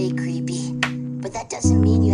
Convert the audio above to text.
way creepy, but that doesn't mean you